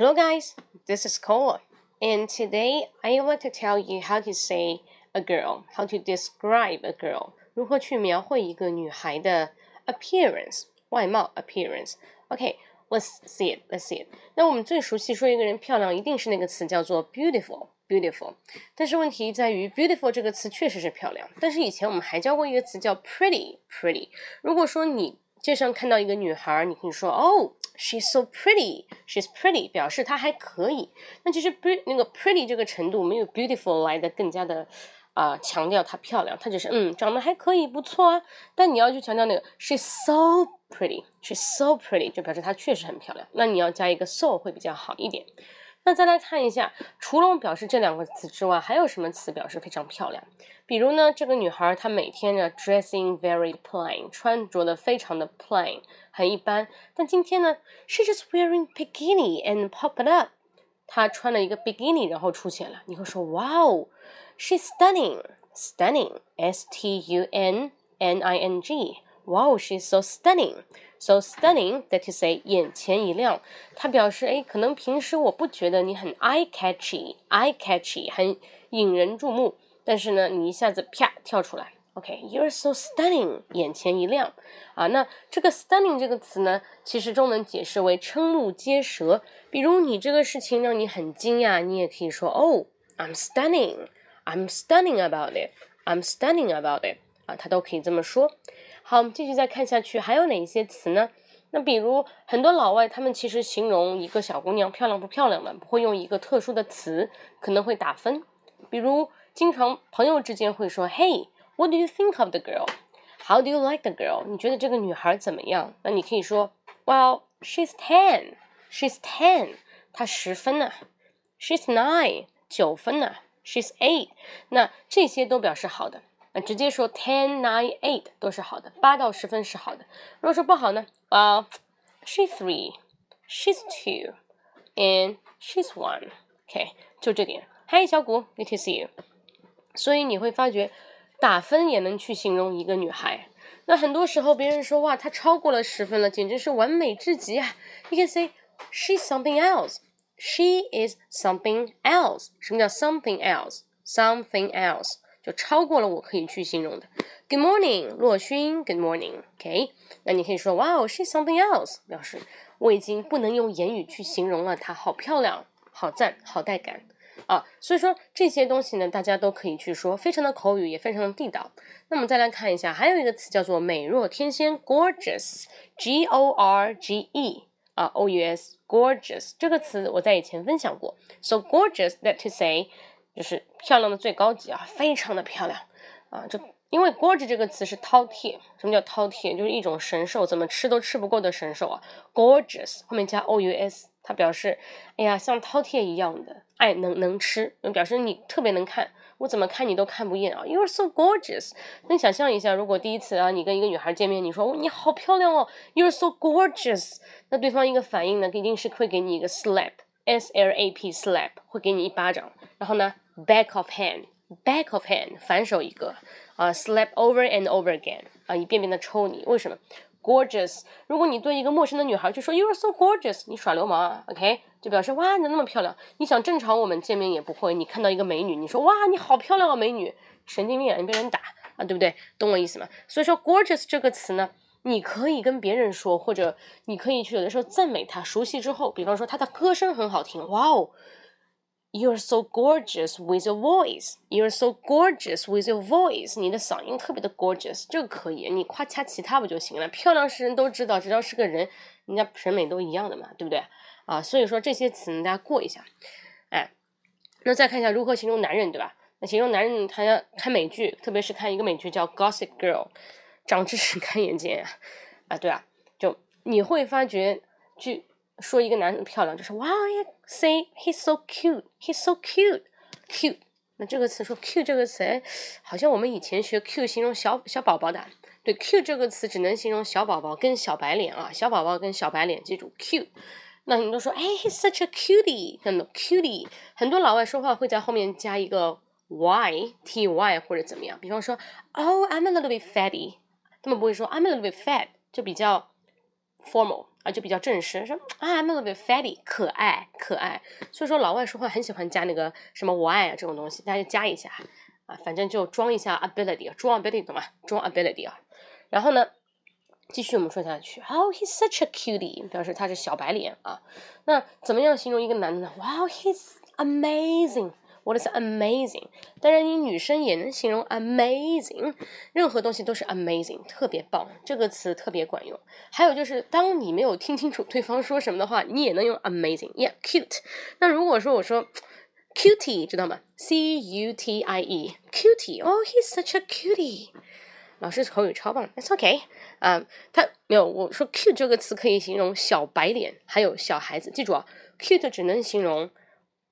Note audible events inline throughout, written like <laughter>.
Hello guys, this is Kola, and today I would like to tell you how to say a girl, how to describe a girl，如何去描绘一个女孩的 appearance 外貌 appearance。OK, let's see it, let's see it。那我们最熟悉说一个人漂亮，一定是那个词叫做 beautiful。beautiful，但是问题在于 beautiful 这个词确实是漂亮，但是以前我们还教过一个词叫 pretty，pretty。如果说你街上看到一个女孩，你可以说哦。 She's so pretty. She's pretty，表示她还可以。那其实，be 那个 pretty 这个程度没有 beautiful 来的更加的啊、强调她漂亮，她只是嗯长得还可以，不错啊。但你要去强调那个 she's so pretty，she's so pretty 就表示她确实很漂亮。那你要加一个 so 会比较好一点。那再来看一下，除了表示这两个词之外，还有什么词表示非常漂亮？比如呢，这个女孩她每天呢 dressing very plain，穿着的非常的 plain，很一般。但今天呢，she just wearing bikini and pop it up，她穿了一个 bikini 然后出现了，你会说哇哦，she's stunning，stunning，s t u n n i n g。Wow, she's so stunning, so stunning that you say 眼前一亮。它表示，哎，可能平时我不觉得你很 eye catchy, eye catchy，很引人注目，但是呢，你一下子啪跳出来，OK，you're、so stunning，眼前一亮啊。那这个 stunning 这个词呢，其实中文解释为瞠目结舌。比如你这个事情让你很惊讶，你也可以说，Oh, I'm stunning, I'm stunning about it, I'm stunning about it。啊，它都可以这么说。好，我们继续再看下去，还有哪一些词呢？那比如很多老外，他们其实形容一个小姑娘漂亮不漂亮的，不会用一个特殊的词，可能会打分。比如经常朋友之间会说，Hey，what do you think of the girl？How do you like the girl？你觉得这个女孩怎么样？那你可以说，Well，she's ten，she's ten，她十分呢。She's nine，九分呢。She's eight，那这些都表示好的。那直接说 ten, nine, eight 都是好的，八到十分是好的。如果说不好呢，Well, she's three, she's two, and she's one. OK，就这点。嗨，小谷，Good to see you。所以你会发觉，打分也能去形容一个女孩。那很多时候别人说哇，她超过了十分了，简直是完美至极啊。You can say she's something else. She is something else. 什么叫 something else? Something else. 就超过了我可以去形容的。Good morning，洛勋。Good morning，OK。那你可以说，Wow，she's something else，表示我已经不能用言语去形容了，她好漂亮，好赞，好带感啊。所以说这些东西呢，大家都可以去说，非常的口语，也非常的地道。那么再来看一下，还有一个词叫做美若天仙，gorgeous，G O R G E 啊，O U S，gorgeous 这个词我在以前分享过。So gorgeous that to say。就是漂亮的最高级啊，非常的漂亮啊！就因为 gorgeous 这个词是饕餮，什么叫饕餮？就是一种神兽，怎么吃都吃不够的神兽啊！gorgeous 后面加 o u s，它表示哎呀，像饕餮一样的，爱能能吃，表示你特别能看，我怎么看你都看不厌啊 You are so gorgeous。那你想象一下，如果第一次啊，你跟一个女孩见面，你说你好漂亮哦 You are so gorgeous，那对方一个反应呢，一定是会给你一个 slap slap，s l a p 会给你一巴掌，然后呢？back of hand，back of hand，反手一个啊，slap over and over again，啊，一遍遍的抽你，为什么？gorgeous，如果你对一个陌生的女孩就说 you are so gorgeous，你耍流氓啊，OK，就表示哇，你那么漂亮。你想正常我们见面也不会，你看到一个美女，你说哇，你好漂亮啊，美女，神经病啊，你被人打啊，对不对？懂我意思吗？所以说 gorgeous 这个词呢，你可以跟别人说，或者你可以去有的时候赞美他，熟悉之后，比方说他的歌声很好听，哇哦。You're so gorgeous with your voice. You're so gorgeous with your voice. 你的嗓音特别的 gorgeous，这个可以，你夸其他其他不就行了？漂亮是人都知道，只要是个人，人家审美都一样的嘛，对不对？啊，所以说这些词大家过一下。哎，那再看一下如何形容男人，对吧？那形容男人，他要看美剧，特别是看一个美剧叫《Gossip Girl》，长知识开眼界啊！啊，对啊，就你会发觉，就说一个男人漂亮，就是哇，say he's so cute，he's so cute，cute。那这个词说 cute 这个词，好像我们以前学 cute 形容小小宝宝的。对，cute 这个词只能形容小宝宝跟小白脸啊，小宝宝跟小白脸，记住 cute。那你都说，哎，he's such a cutie，那么 cutie，很多老外说话会在后面加一个 y，t y 或者怎么样。比方说，oh I'm a little bit fatty，他们不会说 I'm a little bit fat，就比较 formal 啊，就比较正式。说啊 I'm a little bit fatty，可爱可爱。所以说老外说话很喜欢加那个什么 y 啊这种东西，大家加一下啊，反正就装一下 ability，装 ability 懂吗？装 ability 啊。然后呢，继续我们说下去。Oh, he's such a cutie，表示他是小白脸啊。那怎么样形容一个男的呢？Wow, he's amazing。What is amazing？当然，你女生也能形容 amazing，任何东西都是 amazing，特别棒，这个词特别管用。还有就是，当你没有听清楚对方说什么的话，你也能用 amazing。Yeah，cute。那如果说我说 cutie，知道吗？C U T I E，cutie。Oh, he's such a cutie。老师口语超棒 That's OK，啊，他没有我说 cute 这个词可以形容小白脸，还有小孩子。记住啊，cute 只能形容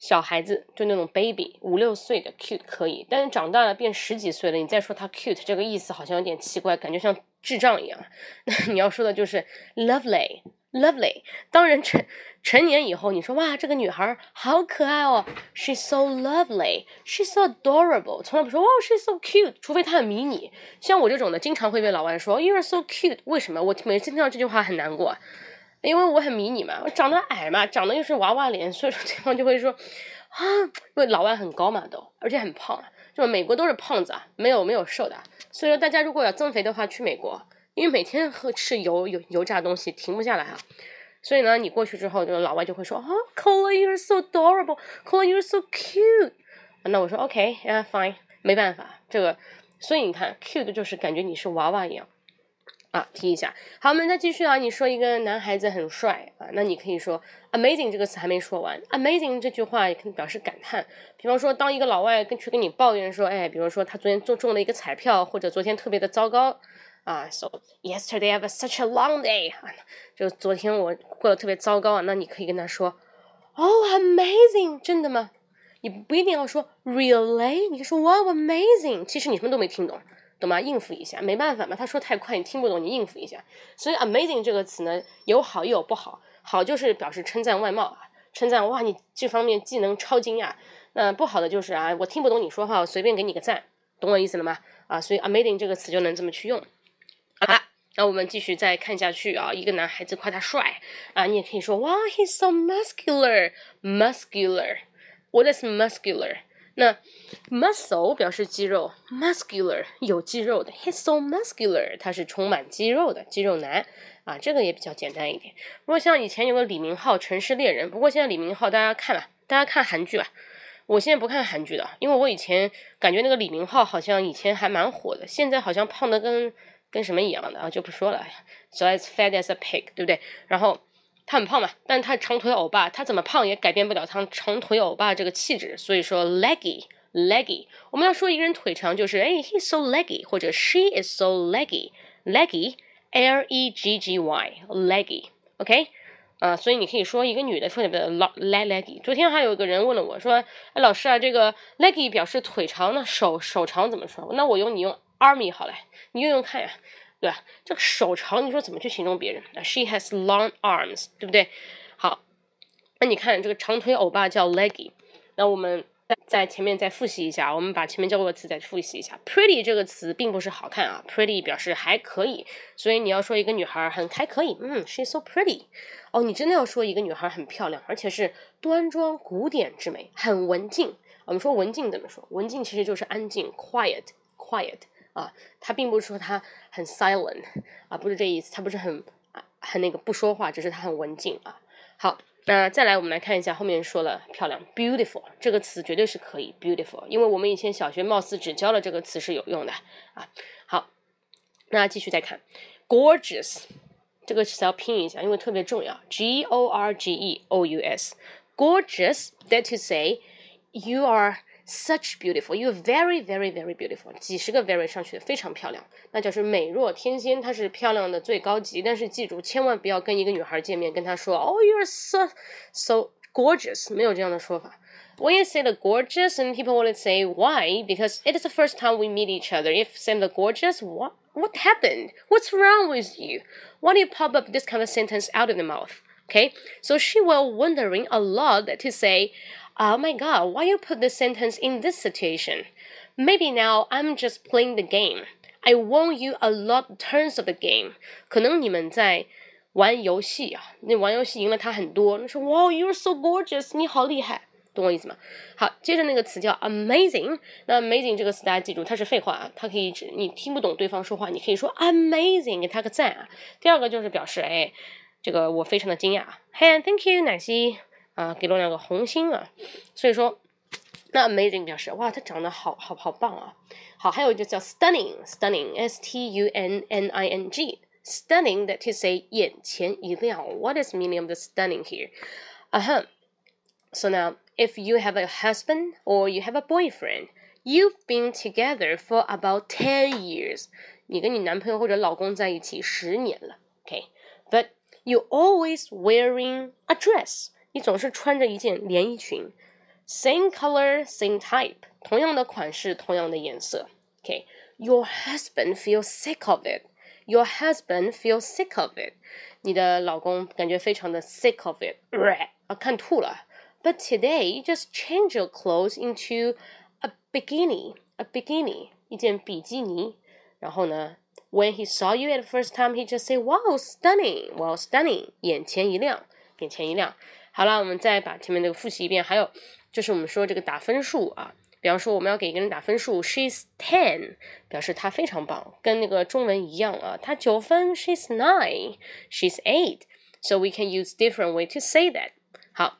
小孩子，就那种 baby 五六岁的 cute 可以，但是长大了变十几岁了，你再说他 cute 这个意思好像有点奇怪，感觉像智障一样。<laughs> 那你要说的就是 lovely。Lovely，当人成成年以后，你说哇，这个女孩好可爱哦，She's so lovely，She's so adorable，从来不说哦，She's so cute，除非她很迷你。像我这种的，经常会被老外说 you are so cute，为什么？我每次听到这句话很难过，因为我很迷你嘛，我长得矮嘛，长得又是娃娃脸，所以说对方就会说啊，因为老外很高嘛都，而且很胖，就美国都是胖子啊，没有没有瘦的，所以说大家如果要增肥的话，去美国。因为每天喝吃油油油炸东西停不下来啊，所以呢，你过去之后，就老外就会说啊，Cola you're so adorable，Cola you're so cute。那我说 OK，yeah，fine，没办法，这个，所以你看，cute 就是感觉你是娃娃一样啊，听一下。好，我们再继续啊，你说一个男孩子很帅啊，那你可以说 amazing 这个词还没说完，amazing 这句话也可以表示感叹。比方说，当一个老外跟去跟你抱怨说，哎，比如说他昨天中中了一个彩票，或者昨天特别的糟糕。啊，so yesterday I was such a long day <laughs> 啊，就昨天我过得特别糟糕啊。那你可以跟他说，Oh amazing，真的吗？你不一定要说 really，你就说 Wow amazing。其实你什么都没听懂，懂吗？应付一下，没办法嘛。他说太快，你听不懂，你应付一下。所以 amazing 这个词呢，有好又有不好。好就是表示称赞外貌啊，称赞哇，你这方面技能超惊讶。那不好的就是啊，我听不懂你说话，我随便给你个赞，懂我意思了吗？啊，所以 amazing 这个词就能这么去用。好了，那我们继续再看下去啊。一个男孩子夸他帅啊，你也可以说哇，he's so muscular，muscular。What is muscular？那 muscle 表示肌肉，muscular 有肌肉的，he's so muscular，他是充满肌肉的肌肉男啊。这个也比较简单一点。如果像以前有个李明浩《城市猎人》，不过现在李明浩大家看了，大家看韩剧吧。我现在不看韩剧的，因为我以前感觉那个李明浩好像以前还蛮火的，现在好像胖的跟。跟什么一样的啊？就不说了，so as fat as a pig，对不对？然后他很胖嘛，但他长腿欧巴，他怎么胖也改变不了他长腿欧巴这个气质。所以说，leggy，leggy，我们要说一个人腿长，就是哎，he's so leggy，或者 she is so leggy，leggy，l e g g y，leggy，OK，啊，所以你可以说一个女的特别的 leggy。昨天还有一个人问了我说，哎，老师啊，这个 leggy 表示腿长，那手手长怎么说？那我用你用。Army 好嘞，你用用看呀，对吧？这个手长，你说怎么去形容别人？She has long arms，对不对？好，那你看这个长腿欧巴叫 leggy。那我们在在前面再复习一下，我们把前面教过的词再复习一下。Pretty 这个词并不是好看啊，Pretty 表示还可以，所以你要说一个女孩很还可以，嗯，She's so pretty。哦，你真的要说一个女孩很漂亮，而且是端庄古典之美，很文静。我们说文静怎么说？文静其实就是安静，quiet，quiet。啊，他并不是说他很 silent 啊，不是这意思，他不是很很那个不说话，只是他很文静啊。好，那再来我们来看一下后面说了漂亮，beautiful 这个词绝对是可以 beautiful，因为我们以前小学貌似只教了这个词是有用的啊。好，那继续再看 gorgeous 这个词要拼一下，因为特别重要，g o r g e o u s gorgeous that to say you are such beautiful, you're very, very, very beautiful，几十个 very 上去的非常漂亮，那就是美若天仙，它是漂亮的最高级。但是记住，千万不要跟一个女孩见面跟她说，Oh, you're so so gorgeous，没有这样的说法。When you say the gorgeous, and people will say why, because it is the first time we meet each other. If say the gorgeous, what what happened? What's wrong with you? Why do you pop up this kind of sentence out of the mouth? Okay, so she was wondering a lot to say, Oh my god, why you put this sentence in this situation? Maybe now I'm just playing the game. I won you a lot turns of the game. 可能你们在玩游戏啊，你玩游戏赢了他很多。你说哇，You're so gorgeous，你好厉害。懂我意思吗？好，接着那个词叫 amazing。那 amazing 这个词大家记住，它是废话啊，它可以指你听不懂对方说话，你可以说 amazing，给他个赞啊。第二个就是表示，哎，这个我非常的惊讶。Hey，thank you，奶昔 啊，给了两个红心啊。所以说，那 amazing 表示哇，他长得好好好棒啊。好，还有一个叫 stunning，stunning，s t u n n i n g，stunning that to say 眼前一亮。What is meaning of the stunning here？啊哈。So now if you have a husband or you have a boyfriend, you've been together for about ten years. 你跟你男朋友或者老公在一起十年了，OK？But you always wearing a dress. 你总是穿着一件连衣裙，same color, same type，同样的款式，同样的颜色。OK？Your husband feels sick of it. Your husband feels sick of it. 你的老公感觉非常的 sick of it，啊，看吐了。but today, just change your clothes into a bikini, a bikini, 一件比基尼。然后呢，When he saw you at the first time, he just say, "Wow, stunning! Wow, stunning!" 眼前一亮，眼前一亮。 好了，我们再把前面那个复习一遍。还有就是我们说这个打分数啊，比方说我们要给一个人打分数，She's ten，表示他非常棒，跟那个中文一样啊，他九分，She's nine，She's eight。So we can use different way to say that. 好。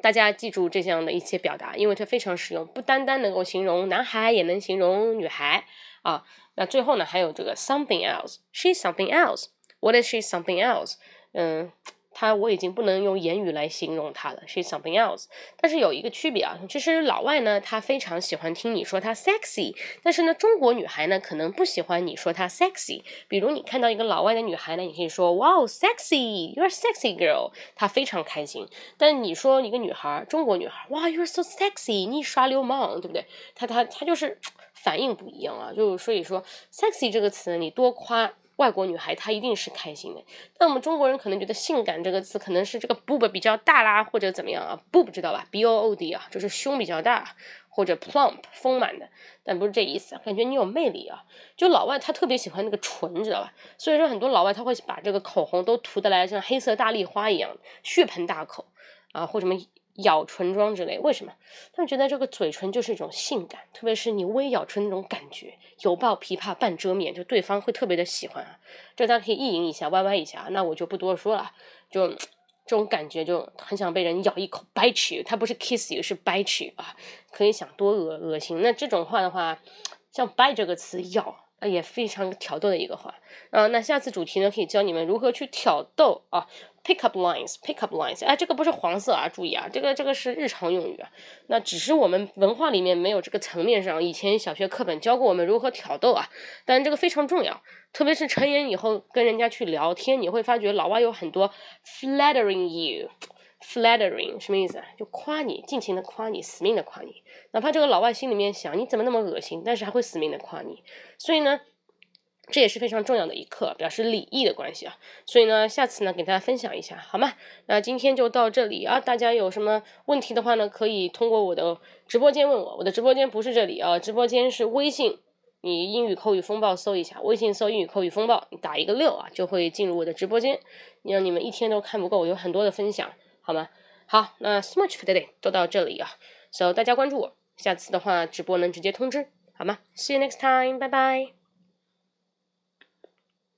大家记住这样的一些表达，因为它非常实用，不单单能够形容男孩，也能形容女孩啊。那最后呢，还有这个 something else，she's something else，what is she something else？嗯。他我已经不能用言语来形容他了，she's something else。但是有一个区别啊，其实老外呢，他非常喜欢听你说他 sexy，但是呢，中国女孩呢，可能不喜欢你说她 sexy。比如你看到一个老外的女孩呢，你可以说哇，sexy，you're sexy girl，她非常开心。但你说一个女孩，中国女孩，哇，you're so sexy，你耍流氓，对不对？她她她就是反应不一样啊，就所以说 sexy 这个词，你多夸。外国女孩她一定是开心的，但我们中国人可能觉得性感这个词可能是这个 boob 比较大啦，或者怎么样啊？boob 知道吧？b o o d 啊，就是胸比较大，或者 plump 丰满的，但不是这意思，感觉你有魅力啊。就老外他特别喜欢那个唇，知道吧？所以说很多老外他会把这个口红都涂得来像黑色大丽花一样，血盆大口啊，或什么。咬唇妆之类，为什么？他们觉得这个嘴唇就是一种性感，特别是你微咬唇那种感觉，犹抱琵琶半遮面，就对方会特别的喜欢啊。这大家可以意淫一下，歪歪一下，那我就不多说了。就这种感觉，就很想被人咬一口，bite you。它不是 kiss you，是 bite you 啊，可以想多恶恶心。那这种话的话，像 bite 这个词，咬。也非常挑逗的一个话啊，那下次主题呢，可以教你们如何去挑逗啊，pick up lines，pick up lines，哎，这个不是黄色啊，注意啊，这个这个是日常用语啊，那只是我们文化里面没有这个层面上，以前小学课本教过我们如何挑逗啊，但这个非常重要，特别是成年以后跟人家去聊天，你会发觉老外有很多 flattering you。Flattering 什么意思啊？就夸你，尽情的夸你，死命的夸你。哪怕这个老外心里面想你怎么那么恶心，但是还会死命的夸你。所以呢，这也是非常重要的一课，表示礼仪的关系啊。所以呢，下次呢给大家分享一下，好吗？那今天就到这里啊。大家有什么问题的话呢，可以通过我的直播间问我。我的直播间不是这里啊，直播间是微信。你英语口语风暴搜一下，微信搜英语口语风暴，你打一个六啊，就会进入我的直播间。让你们一天都看不够，我有很多的分享。好吗？好，那 so much for today 都到这里啊。So 大家关注我，下次的话直播能直接通知，好吗？See you next time，拜拜。